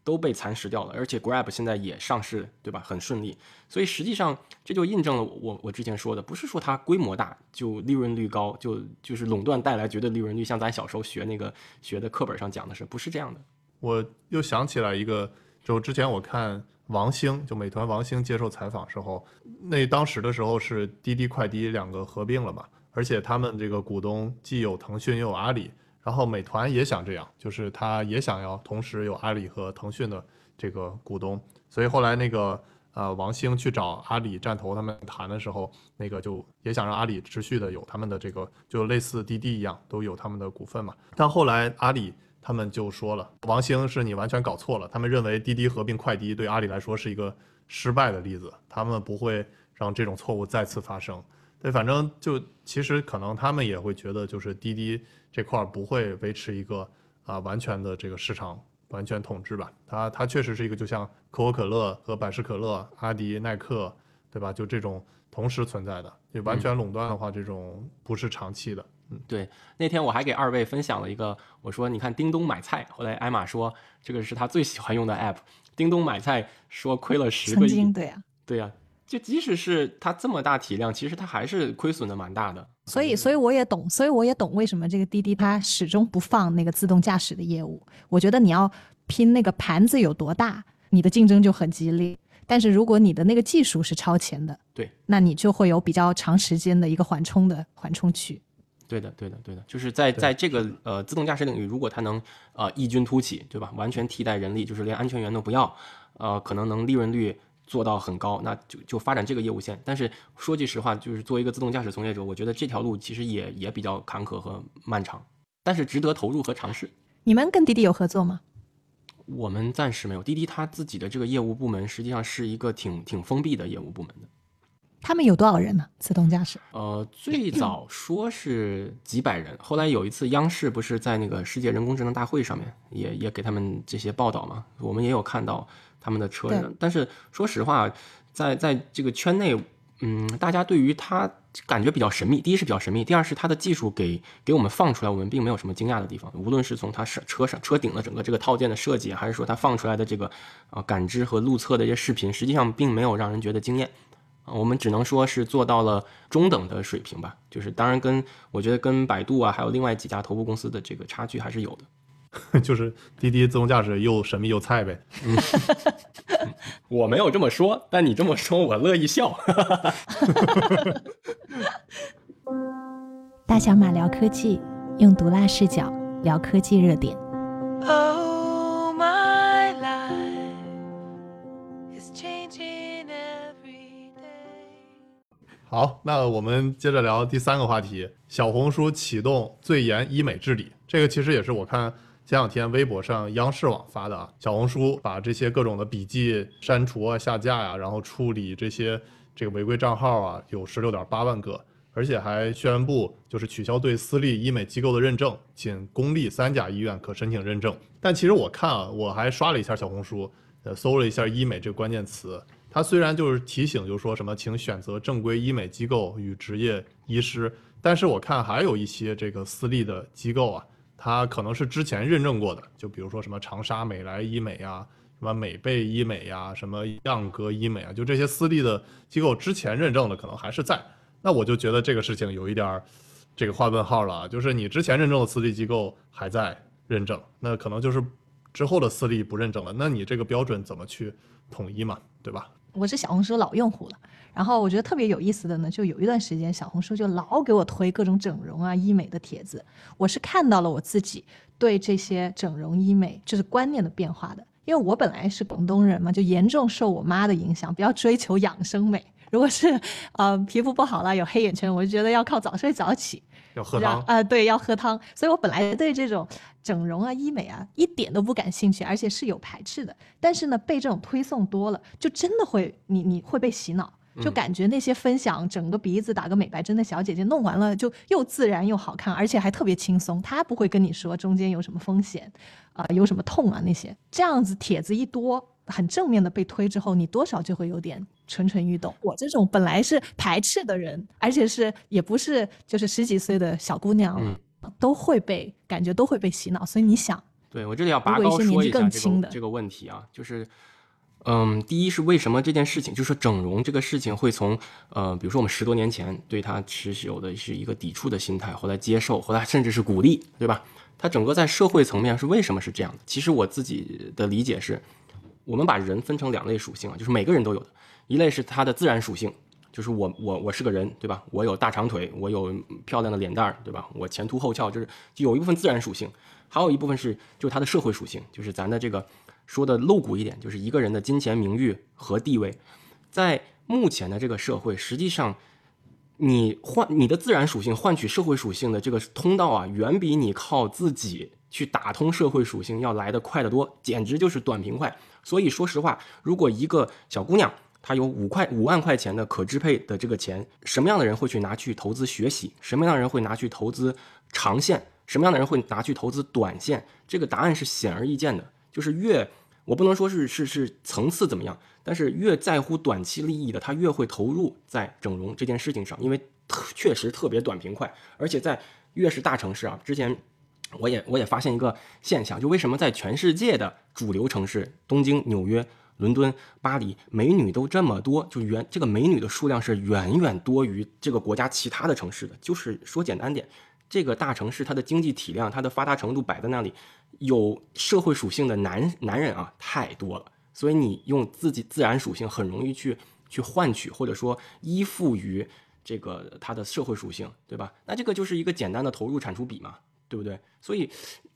都被蚕食掉了，而且 Grab 现在也上市，对吧？很顺利，所以实际上这就印证了我我之前说的，不是说它规模大就利润率高，就就是垄断带来绝对利润率，像咱小时候学那个学的课本上讲的是，不是这样的？
我又想起来一个，就之前我看王兴，就美团王兴接受采访时候，那当时的时候是滴滴快滴两个合并了嘛，而且他们这个股东既有腾讯又有阿里，然后美团也想这样，就是他也想要同时有阿里和腾讯的这个股东，所以后来那个呃王兴去找阿里站投他们谈的时候，那个就也想让阿里持续的有他们的这个，就类似滴滴一样都有他们的股份嘛，但后来阿里。他们就说了，王兴是你完全搞错了。他们认为滴滴合并快滴对阿里来说是一个失败的例子，他们不会让这种错误再次发生。对，反正就其实可能他们也会觉得，就是滴滴这块儿不会维持一个啊完全的这个市场完全统治吧。它它确实是一个就像可口可乐和百事可乐、阿迪、耐克，对吧？就这种同时存在的，就完全垄断的话，这种不是长期的。
嗯，对，那天我还给二位分享了一个，我说你看叮咚买菜，后来艾玛说这个是他最喜欢用的 app，叮咚买菜说亏了十个亿，
曾经对啊，
对呀、就即使是它这么大体量，其实它还是亏损的蛮大的。
所以，所以我也懂，所以我也懂为什么这个滴滴它始终不放那个自动驾驶的业务。我觉得你要拼那个盘子有多大，你的竞争就很激烈。但是如果你的那个技术是超前的，
对，
那你就会有比较长时间的一个缓冲的缓冲区。
对的，对的，对的，就是在在这个呃自动驾驶领域，如果它能呃异军突起，对吧？完全替代人力，就是连安全员都不要，呃，可能能利润率做到很高，那就就发展这个业务线。但是说句实话，就是作为一个自动驾驶从业者，我觉得这条路其实也也比较坎坷和漫长，但是值得投入和尝试。
你们跟滴滴有合作吗？
我们暂时没有，滴滴它自己的这个业务部门实际上是一个挺挺封闭的业务部门的。
他们有多少人呢？自动驾驶？
呃，最早说是几百人，后来有一次央视不是在那个世界人工智能大会上面也也给他们这些报道嘛，我们也有看到他们的车
对
人。但是说实话，在在这个圈内，嗯，大家对于它感觉比较神秘。第一是比较神秘，第二是它的技术给给我们放出来，我们并没有什么惊讶的地方。无论是从它是车上车顶的整个这个套件的设计，还是说它放出来的这个啊、感知和路测的一些视频，实际上并没有让人觉得惊艳。啊，我们只能说是做到了中等的水平吧。就是当然跟我觉得跟百度啊，还有另外几家头部公司的这个差距还是有的。
就是滴滴自动驾驶又神秘又菜呗。
我没有这么说，但你这么说，我乐意笑。
大小马聊科技，用毒辣视角聊科技热点。
Oh, my life is changing every day.
好，那我们接着聊第三个话题：小红书启动最严医美治理。这个其实也是我看前两天微博上央视网发的啊。小红书把这些各种的笔记删除啊、下架呀、然后处理这些这个违规账号啊，有十六点八万个，而且还宣布就是取消对私立医美机构的认证，仅公立三甲医院可申请认证。但其实我看啊，我还刷了一下小红书，呃，搜了一下医美这个关键词。它虽然就是提醒，就是说什么请选择正规医美机构与职业医师，但是我看还有一些这个私立的机构啊，它可能是之前认证过的，就比如说什么长沙美莱医美呀、什么美贝医美呀、什么样格医美啊，就这些私立的机构之前认证的可能还是在。那我就觉得这个事情有一点儿这个画问号了啊，就是你之前认证的私立机构还在认证，那可能就是之后的私立不认证了，那你这个标准怎么去统一嘛，对吧？
我是小红书老用户了，然后我觉得特别有意思的呢，就有一段时间小红书就老给我推各种整容啊、医美的帖子，我是看到了我自己对这些整容医美就是观念的变化的，因为我本来是广东人嘛，就严重受我妈的影响，比较追求养生美。如果是呃皮肤不好了有黑眼圈，我就觉得要靠早睡早起，
要喝汤，
让啊、对，要喝汤。所以我本来对这种整容啊、医美啊一点都不感兴趣，而且是有排斥的。但是呢，被这种推送多了，就真的会你你会被洗脑，就感觉那些分享整个鼻子打个美白针的小姐姐弄完了就又自然又好看，而且还特别轻松。她不会跟你说中间有什么风险啊、有什么痛啊那些。这样子帖子一多。很正面的被推之后，你多少就会有点蠢蠢欲动。我这种本来是排斥的人，而且是也不是就是十几岁的小姑娘，
嗯
都会被感觉都会被洗脑。所以你想，
对我这里要拔高说一下这
更轻的
个这个问题啊，就是，嗯，第一是为什么这件事情，就是说整容这个事情会从呃，比如说我们十多年前对它持有的是一个抵触的心态，后来接受，后来甚至是鼓励，对吧？它整个在社会层面是为什么是这样的？其实我自己的理解是，我们把人分成两类属性啊，就是每个人都有的，一类是他的自然属性，就是我我我是个人，对吧？我有大长腿，我有漂亮的脸蛋儿，对吧？我前凸后翘，就是就有一部分自然属性，还有一部分是就是他的社会属性，就是咱的这个说的露骨一点，就是一个人的金钱、名誉和地位，在目前的这个社会，实际上你换你的自然属性换取社会属性的这个通道啊，远比你靠自己去打通社会属性要来得快得多，简直就是短平快。所以说实话，如果一个小姑娘他有五块五万块钱的可支配的这个钱，什么样的人会去拿去投资学习？什么样的人会拿去投资长线？什么样的人会拿去投资短线？这个答案是显而易见的，就是越我不能说是是是层次怎么样，但是越在乎短期利益的，他越会投入在整容这件事情上，因为特确实特别短平快，而且在越是大城市啊，之前我也我也发现一个现象，就为什么在全世界的主流城市，东京、纽约、伦敦、巴黎，美女都这么多，就远这个美女的数量是远远多于这个国家其他的城市的。就是说简单点，这个大城市它的经济体量、它的发达程度摆在那里，有社会属性的男男人啊太多了，所以你用自己自然属性很容易去去换取或者说依附于这个它的社会属性，对吧？那这个就是一个简单的投入产出比嘛，对不对？所以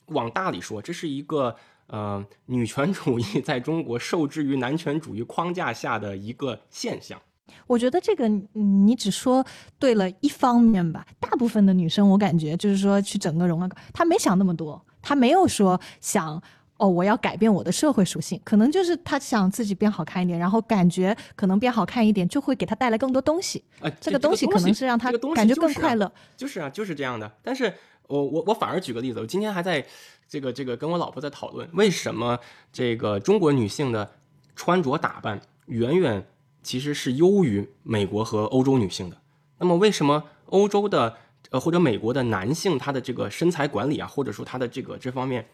往大里说，这是一个呃女权主义在中国受制于男权主义框架下的一个现象。
我觉得这个嗯你只说对了一方面吧，大部分的女生我感觉就是说去整个容啊，她没想那么多，她没有说想哦我要改变我的社会属性，可能就是她想自己变好看一点，然后感觉可能变好看一点就会给她带来更多东西，
哎，
这个东西可能是让她感觉更快乐。
就是啊，就是这样的。但是我我我反而举个例子，我今天还在这个这个跟我老婆在讨论，为什么这个中国女性的穿着打扮远远其实是优于美国和欧洲女性的。那么为什么欧洲的呃或者美国的男性他的这个身材管理啊，或者说他的这个这方面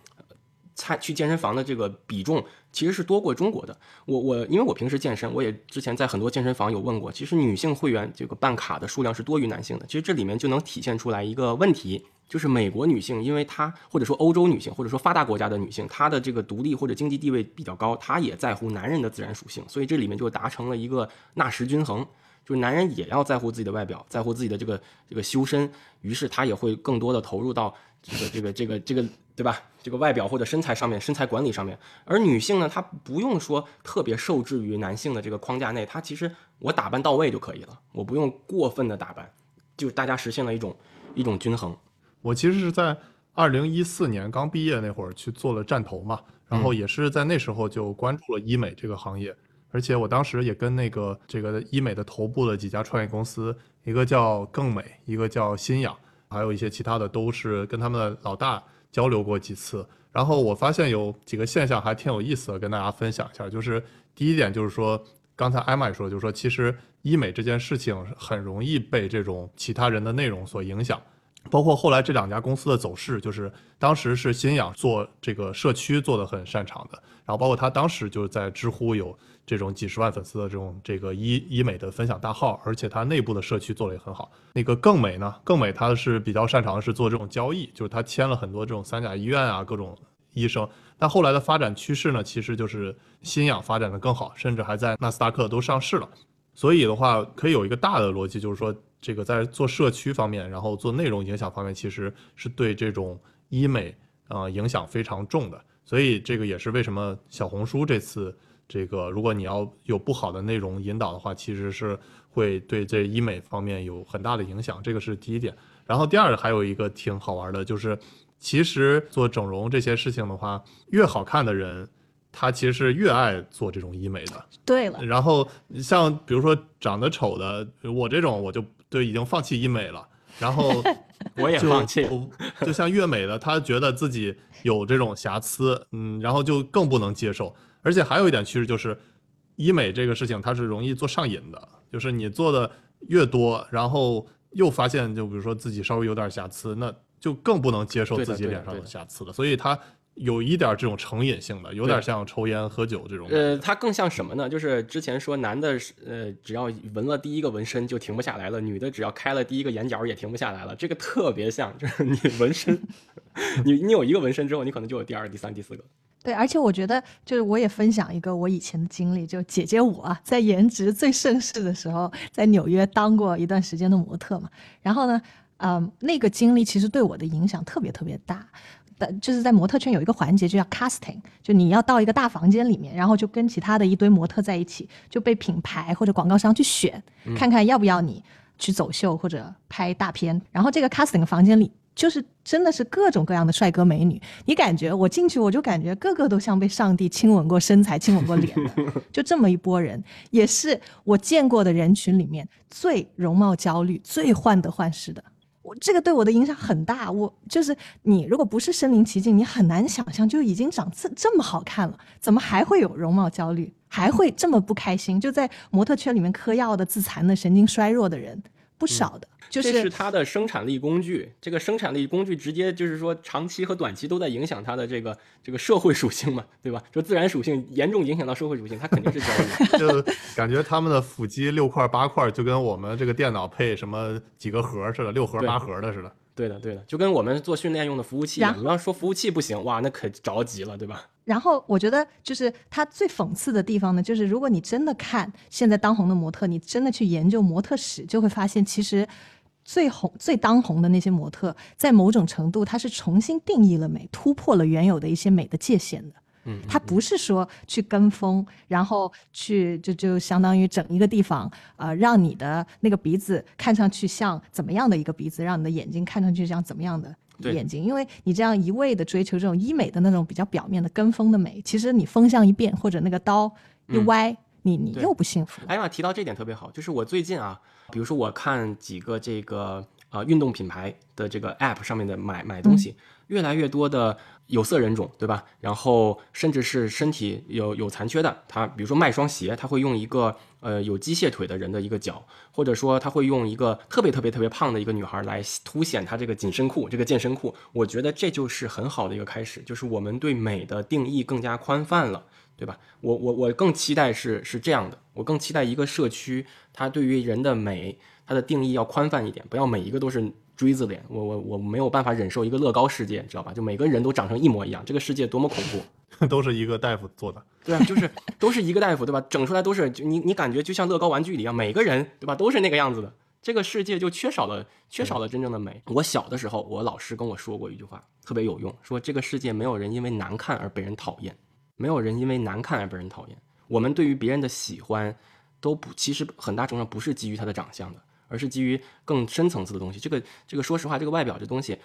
参去健身房的这个比重其实是多过中国的。我我因为我平时健身，我也之前在很多健身房有问过，其实女性会员这个办卡的数量是多于男性的。其实这里面就能体现出来一个问题，就是美国女性，因为她或者说欧洲女性，或者说发达国家的女性，她的这个独立或者经济地位比较高，她也在乎男人的自然属性，所以这里面就达成了一个纳什均衡。就是男人也要在乎自己的外表，在乎自己的这个这个修身，于是他也会更多的投入到这个这个这个这个对吧？这个外表或者身材上面，身材管理上面。而女性呢，她不用说特别受制于男性的这个框架内，她其实我打扮到位就可以了，我不用过分的打扮，就大家实现了一种一种均衡。
我其实是在二零一四年刚毕业那会儿去做了站头嘛，然后也是在那时候就关注了医美这个行业，而且我当时也跟那个这个医美的头部的几家创业公司，一个叫更美，一个叫新氧，还有一些其他的，都是跟他们的老大交流过几次。然后我发现有几个现象还挺有意思的，跟大家分享一下。就是第一点就是说，刚才艾玛也说，就是说其实医美这件事情很容易被这种其他人的内容所影响。包括后来这两家公司的走势，就是当时是新氧做这个社区做的很擅长的，然后包括他当时就是在知乎有这种几十万粉丝的这种这个医医美的分享大号，而且它内部的社区做的也很好。那个更美呢，更美它是比较擅长的是做这种交易，就是他签了很多这种三甲医院啊各种医生。但后来的发展趋势呢，其实就是新氧发展的更好，甚至还在纳斯达克都上市了。所以的话，可以有一个大的逻辑，就是说，这个在做社区方面，然后做内容影响方面，其实是对这种医美啊、呃影响非常重的。所以这个也是为什么小红书这次这个，如果你要有不好的内容引导的话，其实是会对这医美方面有很大的影响。这个是第一点。然后第二还有一个挺好玩的，就是其实做整容这些事情的话，越好看的人。他其实是越爱做这种医美的，
对了，
然后像比如说长得丑的，我这种我就对已经放弃医美了。然后
我也放弃。
就就像越美的，他觉得自己有这种瑕疵，嗯，然后就更不能接受。而且还有一点趋势就是，医美这个事情它是容易做上瘾的，就是你做的越多，然后又发现就比如说自己稍微有点瑕疵，那就更不能接受自己脸上有瑕疵了。所以他有一点这种成瘾性的，有点像抽烟喝酒这种。
呃，它更像什么呢？就是之前说男的是呃，只要纹了第一个纹身就停不下来了，女的只要开了第一个眼角也停不下来了。这个特别像，就是你纹身，你你有一个纹身之后，你可能就有第二、第三、第四个。
对，而且我觉得，就是我也分享一个我以前的经历，就姐姐我啊，在颜值最盛世的时候，在纽约当过一段时间的模特嘛。然后呢，嗯，那个经历其实对我的影响特别特别大。的就是在模特圈有一个环节就叫 casting，就你要到一个大房间里面，然后就跟其他的一堆模特在一起，就被品牌或者广告商去选，看看要不要你去走秀或者拍大片。然后这个 casting 房间里就是真的是各种各样的帅哥美女，你感觉我进去我就感觉个个都像被上帝亲吻过身材、亲吻过脸的，就这么一波人，也是我见过的人群里面最容貌焦虑、最患得患失的。这个对我的影响很大，我就是你，如果不是身临其境，你很难想象就已经长这这么好看了，怎么还会有容貌焦虑，还会这么不开心？就在模特圈里面嗑药的、自残的、神经衰弱的人不少的，就
这是它的生产力工具。这个生产力工具直接就是说长期和短期都在影响它的这个这个社会属性嘛，对吧？就自然属性严重影响到社会属性，它肯定是焦虑。
就感觉他们的腹肌六块八块，就跟我们这个电脑配什么几个核似的，六核八核的似的。
对的，对的，就跟我们做训练用的服务器一样。你要说服务器不行，哇，那可着急了，对吧？
然后我觉得，就是它最讽刺的地方呢，就是如果你真的看现在当红的模特，你真的去研究模特史，就会发现其实最红、最当红的那些模特，在某种程度，它是重新定义了美，突破了原有的一些美的界限的。
嗯，
它不是说去跟风，然后去就就相当于整一个地方，呃，让你的那个鼻子看上去像怎么样的一个鼻子，让你的眼睛看上去像怎么样的
对
眼睛，因为你这样一味的追求这种医美的那种比较表面的跟风的美，其实你风向一变或者那个刀一歪，你你又不幸福了。
哎呀，提到这点特别好，就是我最近啊，比如说我看几个这个呃运动品牌的这个 App 上面的买买东西，越来越多的有色人种，对吧？然后甚至是身体有有残缺的，他比如说卖双鞋，他会用一个呃有机械腿的人的一个脚，或者说他会用一个特别特别特别胖的一个女孩来凸显她这个紧身裤、这个健身裤。我觉得这就是很好的一个开始，就是我们对美的定义更加宽泛了。对吧？我我我更期待是是这样的，我更期待一个社区，它对于人的美，它的定义要宽泛一点，不要每一个都是锥子脸。我我我没有办法忍受一个乐高世界，知道吧？就每个人都长成一模一样，这个世界多么恐怖，
都是一个大夫做的。
对啊，就是都是一个大夫，对吧？整出来都是就你你感觉就像乐高玩具里一样，每个人对吧都是那个样子的，这个世界就缺少了缺少了真正的美。我小的时候，我老师跟我说过一句话，特别有用，说这个世界没有人因为难看而被人讨厌。没有人因为难看而被人讨厌。我们对于别人的喜欢，都不其实很大程度上不是基于他的长相的，而是基于更深层次的东西。这个这个，说实话，这个外表这东西，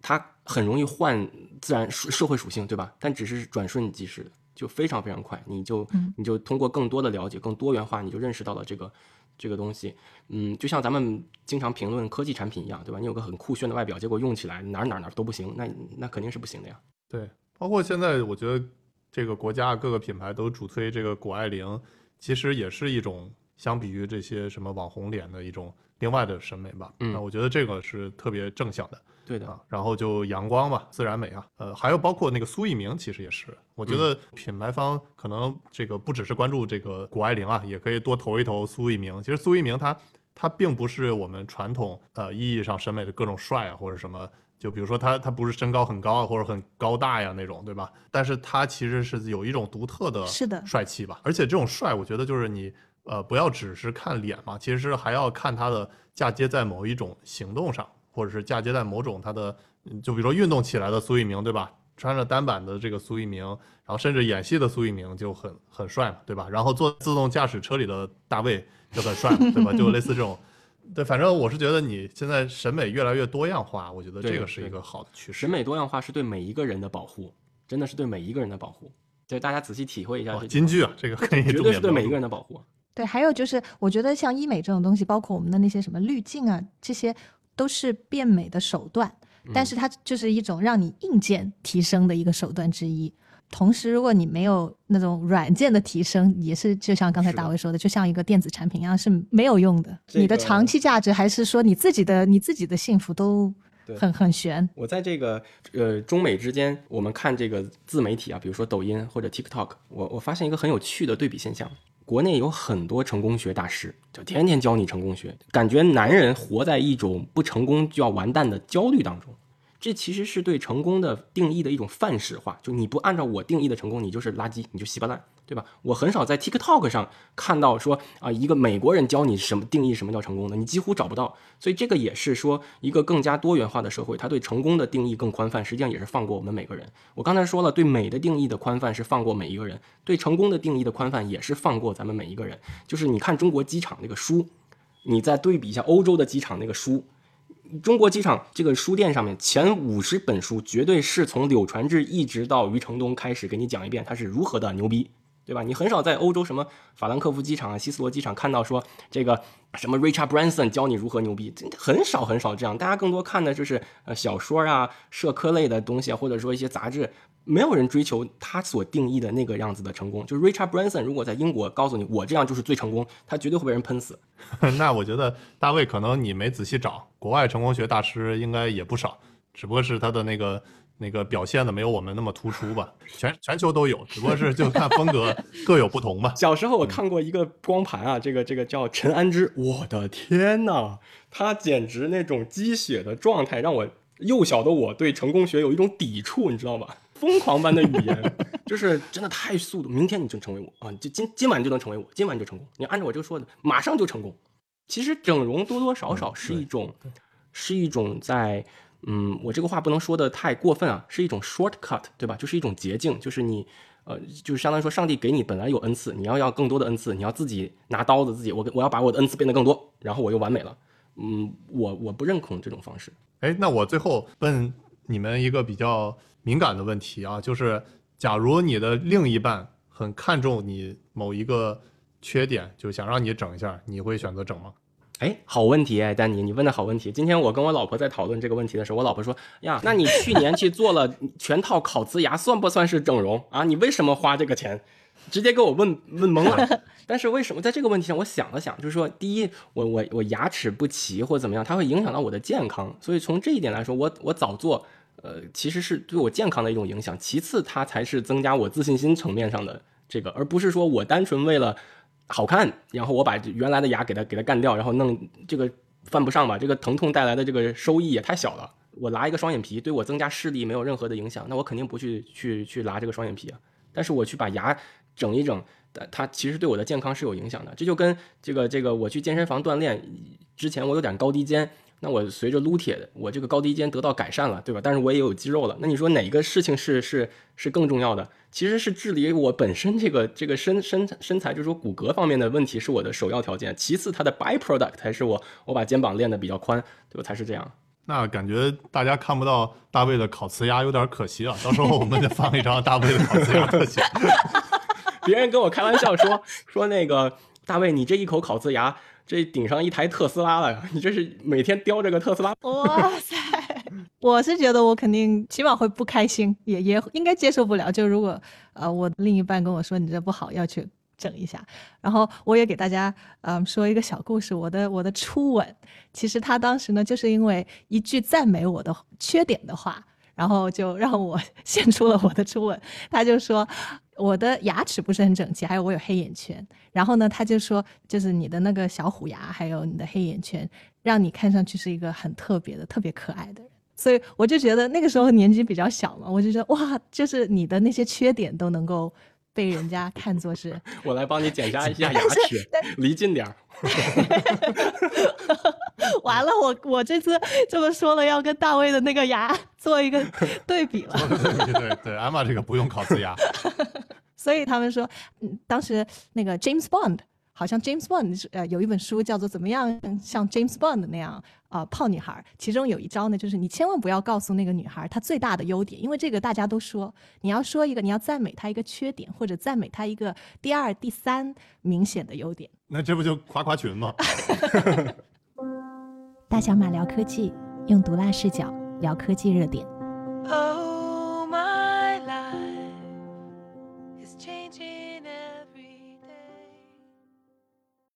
它很容易换自然社社会属性，对吧？但只是转瞬即逝的，就非常非常快，你就你就通过更多的了解、更多元化，你就认识到了这个这个东西。嗯，就像咱们经常评论科技产品一样，对吧？你有个很酷炫的外表，结果用起来哪儿哪儿哪儿都不行，那那肯定是不行的呀。
对，包括现在，我觉得这个国家各个品牌都主推这个谷爱凌，其实也是一种相比于这些什么网红脸的一种另外的审美吧。
嗯
那我觉得这个是特别正向的
对的，
啊。然后就阳光嘛，自然美啊，呃，还有包括那个苏翊鸣，其实也是，我觉得品牌方可能这个不只是关注这个谷爱凌啊，也可以多投一投苏翊鸣。其实苏翊鸣他他并不是我们传统呃意义上审美的各种帅啊或者什么。就比如说他，他不是身高很高啊，或者很高大呀那种，对吧？但是他其实是有一种独特的
是的
帅气吧。而且这种帅，我觉得就是你呃不要只是看脸嘛，其实还要看他的嫁接在某一种行动上，或者是嫁接在某种他的，嗯就比如说运动起来的苏翊鸣，对吧？穿着单板的这个苏翊鸣，然后甚至演戏的苏翊鸣就很很帅嘛，对吧？然后坐自动驾驶车里的大卫就很帅嘛，对吧？就类似这种。对，反正我是觉得你现在审美越来越多样化，我觉得这个是一个好的趋势。
审美多样化是对每一个人的保护，真的是对每一个人的保护。对，大家仔细体会一下
金句啊，这个可以
绝对是对每一个人的保护。
对，还有就是，我觉得像医美这种东西，包括我们的那些什么滤镜啊，这些都是变美的手段，但是它就是一种让你硬件提升的一个手段之一。同时，如果你没有那种软件的提升，也是就像刚才大卫说的，就像一个电子产品一样是没有用的。
这
你的长期价值，还是说你自己的你自己的幸福都很很悬。
我在这个呃中美之间，我们看这个自媒体啊，比如说抖音或者 TikTok，我我发现一个很有趣的对比现象。国内有很多成功学大师，就天天教你成功学，感觉男人活在一种不成功就要完蛋的焦虑当中。这其实是对成功的定义的一种范式化，就你不按照我定义的成功，你就是垃圾，你就稀巴烂，对吧？我很少在 TikTok 上看到说啊，一个美国人教你什么定义什么叫成功的，你几乎找不到。所以这个也是说，一个更加多元化的社会，它对成功的定义更宽泛，实际上也是放过我们每个人。我刚才说了，对美的定义的宽泛是放过每一个人，对成功的定义的宽泛也是放过咱们每一个人。就是你看中国机场那个书，你再对比一下欧洲的机场那个书。中国机场这个书店上面前五十本书，绝对是从柳传志一直到余承东开始给你讲一遍他是如何的牛逼，对吧？你很少在欧洲什么法兰克福机场啊、希斯罗机场看到说这个什么 Richard Branson 教你如何牛逼，这很少很少这样。大家更多看的就是呃小说啊、社科类的东西，或者说一些杂志。没有人追求他所定义的那个样子的成功。就是 Richard Branson 如果在英国告诉你我这样就是最成功，他绝对会被人喷死。
那我觉得大卫可能你没仔细找，国外成功学大师应该也不少，只不过是他的那个那个表现的没有我们那么突出吧。全全球都有，只不过是就看风格各有不同吧。
小时候我看过一个光盘啊，这个这个叫陈安之，我的天呐，他简直那种鸡血的状态，让我幼小的我对成功学有一种抵触，你知道吧？疯狂般的语言，就是真的太速度。明天你就成为我啊！就今今晚就能成为我，今晚就成功。你按照我这个说的，马上就成功。其实整容多多少少是一种，是一种在嗯，我这个话不能说的太过分啊，是一种 shortcut，对吧？就是一种捷径，就是你呃，就是相当于说，上帝给你本来有恩赐，你要要更多的恩赐，你要自己拿刀子自己，我我要把我的恩赐变得更多，然后我又完美了。嗯，我我不认同这种方式。
哎，那我最后问你们一个比较。敏感的问题啊，就是假如你的另一半很看重你某一个缺点，就想让你整一下，你会选择整吗？
哎，好问题哎，丹尼，你问的好问题。今天我跟我老婆在讨论这个问题的时候，我老婆说呀，那你去年去做了 全套烤瓷牙，算不算是整容啊？你为什么花这个钱？直接给我问问懵了。但是为什么在这个问题上，我想了想，就是说，第一，我我我牙齿不齐或怎么样，它会影响到我的健康，所以从这一点来说，我我早做。呃，其实是对我健康的一种影响。其次，它才是增加我自信心层面上的这个，而不是说我单纯为了好看，然后我把原来的牙给它给它干掉，然后弄这个犯不上吧。这个疼痛带来的这个收益也太小了。我拉一个双眼皮，对我增加视力没有任何的影响，那我肯定不去去去拉这个双眼皮啊。但是我去把牙整一整，它其实对我的健康是有影响的。这就跟这个这个我去健身房锻炼之前，我有点高低肩。那我随着撸铁，我这个高低肩得到改善了，对吧？但是我也有肌肉了。那你说哪个事情是是是更重要的？其实是治理我本身这个这个身身身材，就是说骨骼方面的问题是我的首要条件。其次，它的 byproduct 才是我我把肩膀练得比较宽，对吧？才是这样。
那感觉大家看不到大卫的烤瓷牙有点可惜啊。到时候我们就放一张大卫的烤瓷牙特写。
别人跟我开玩笑说说那个大卫，你这一口烤瓷牙。这顶上一台特斯拉了！你这是每天叼着个特斯拉？
哇塞！我是觉得我肯定起码会不开心，也也应该接受不了。就如果呃我另一半跟我说你这不好，要去整一下，然后我也给大家嗯说一个小故事。我的我的初吻，其实他当时呢就是因为一句赞美我的缺点的话，然后就让我 献出了我的初吻。他就说。我的牙齿不是很整齐，还有我有黑眼圈。然后呢，他就说，就是你的那个小虎牙，还有你的黑眼圈，让你看上去是一个很特别的、特别可爱的人。所以我就觉得那个时候年纪比较小嘛，我就觉得哇，就是你的那些缺点都能够被人家看作是。
我来帮你检查一下 牙齿，离近点儿。
完了，我我这次这么说了，要跟大卫的那个牙做一个对比了。
对对对，艾玛这个不用烤瓷牙。
所以他们说，嗯，当时那个 James Bond 好像 James Bond 呃有一本书叫做《怎么样像 James Bond 那样啊泡女孩》，其中有一招呢，就是你千万不要告诉那个女孩她最大的优点，因为这个大家都说，你要说一个，你要赞美她一个缺点，或者赞美她一个第二、第三明显的优点。
那这不就夸夸群吗？
大小马聊科技，用毒辣视角聊科技热点。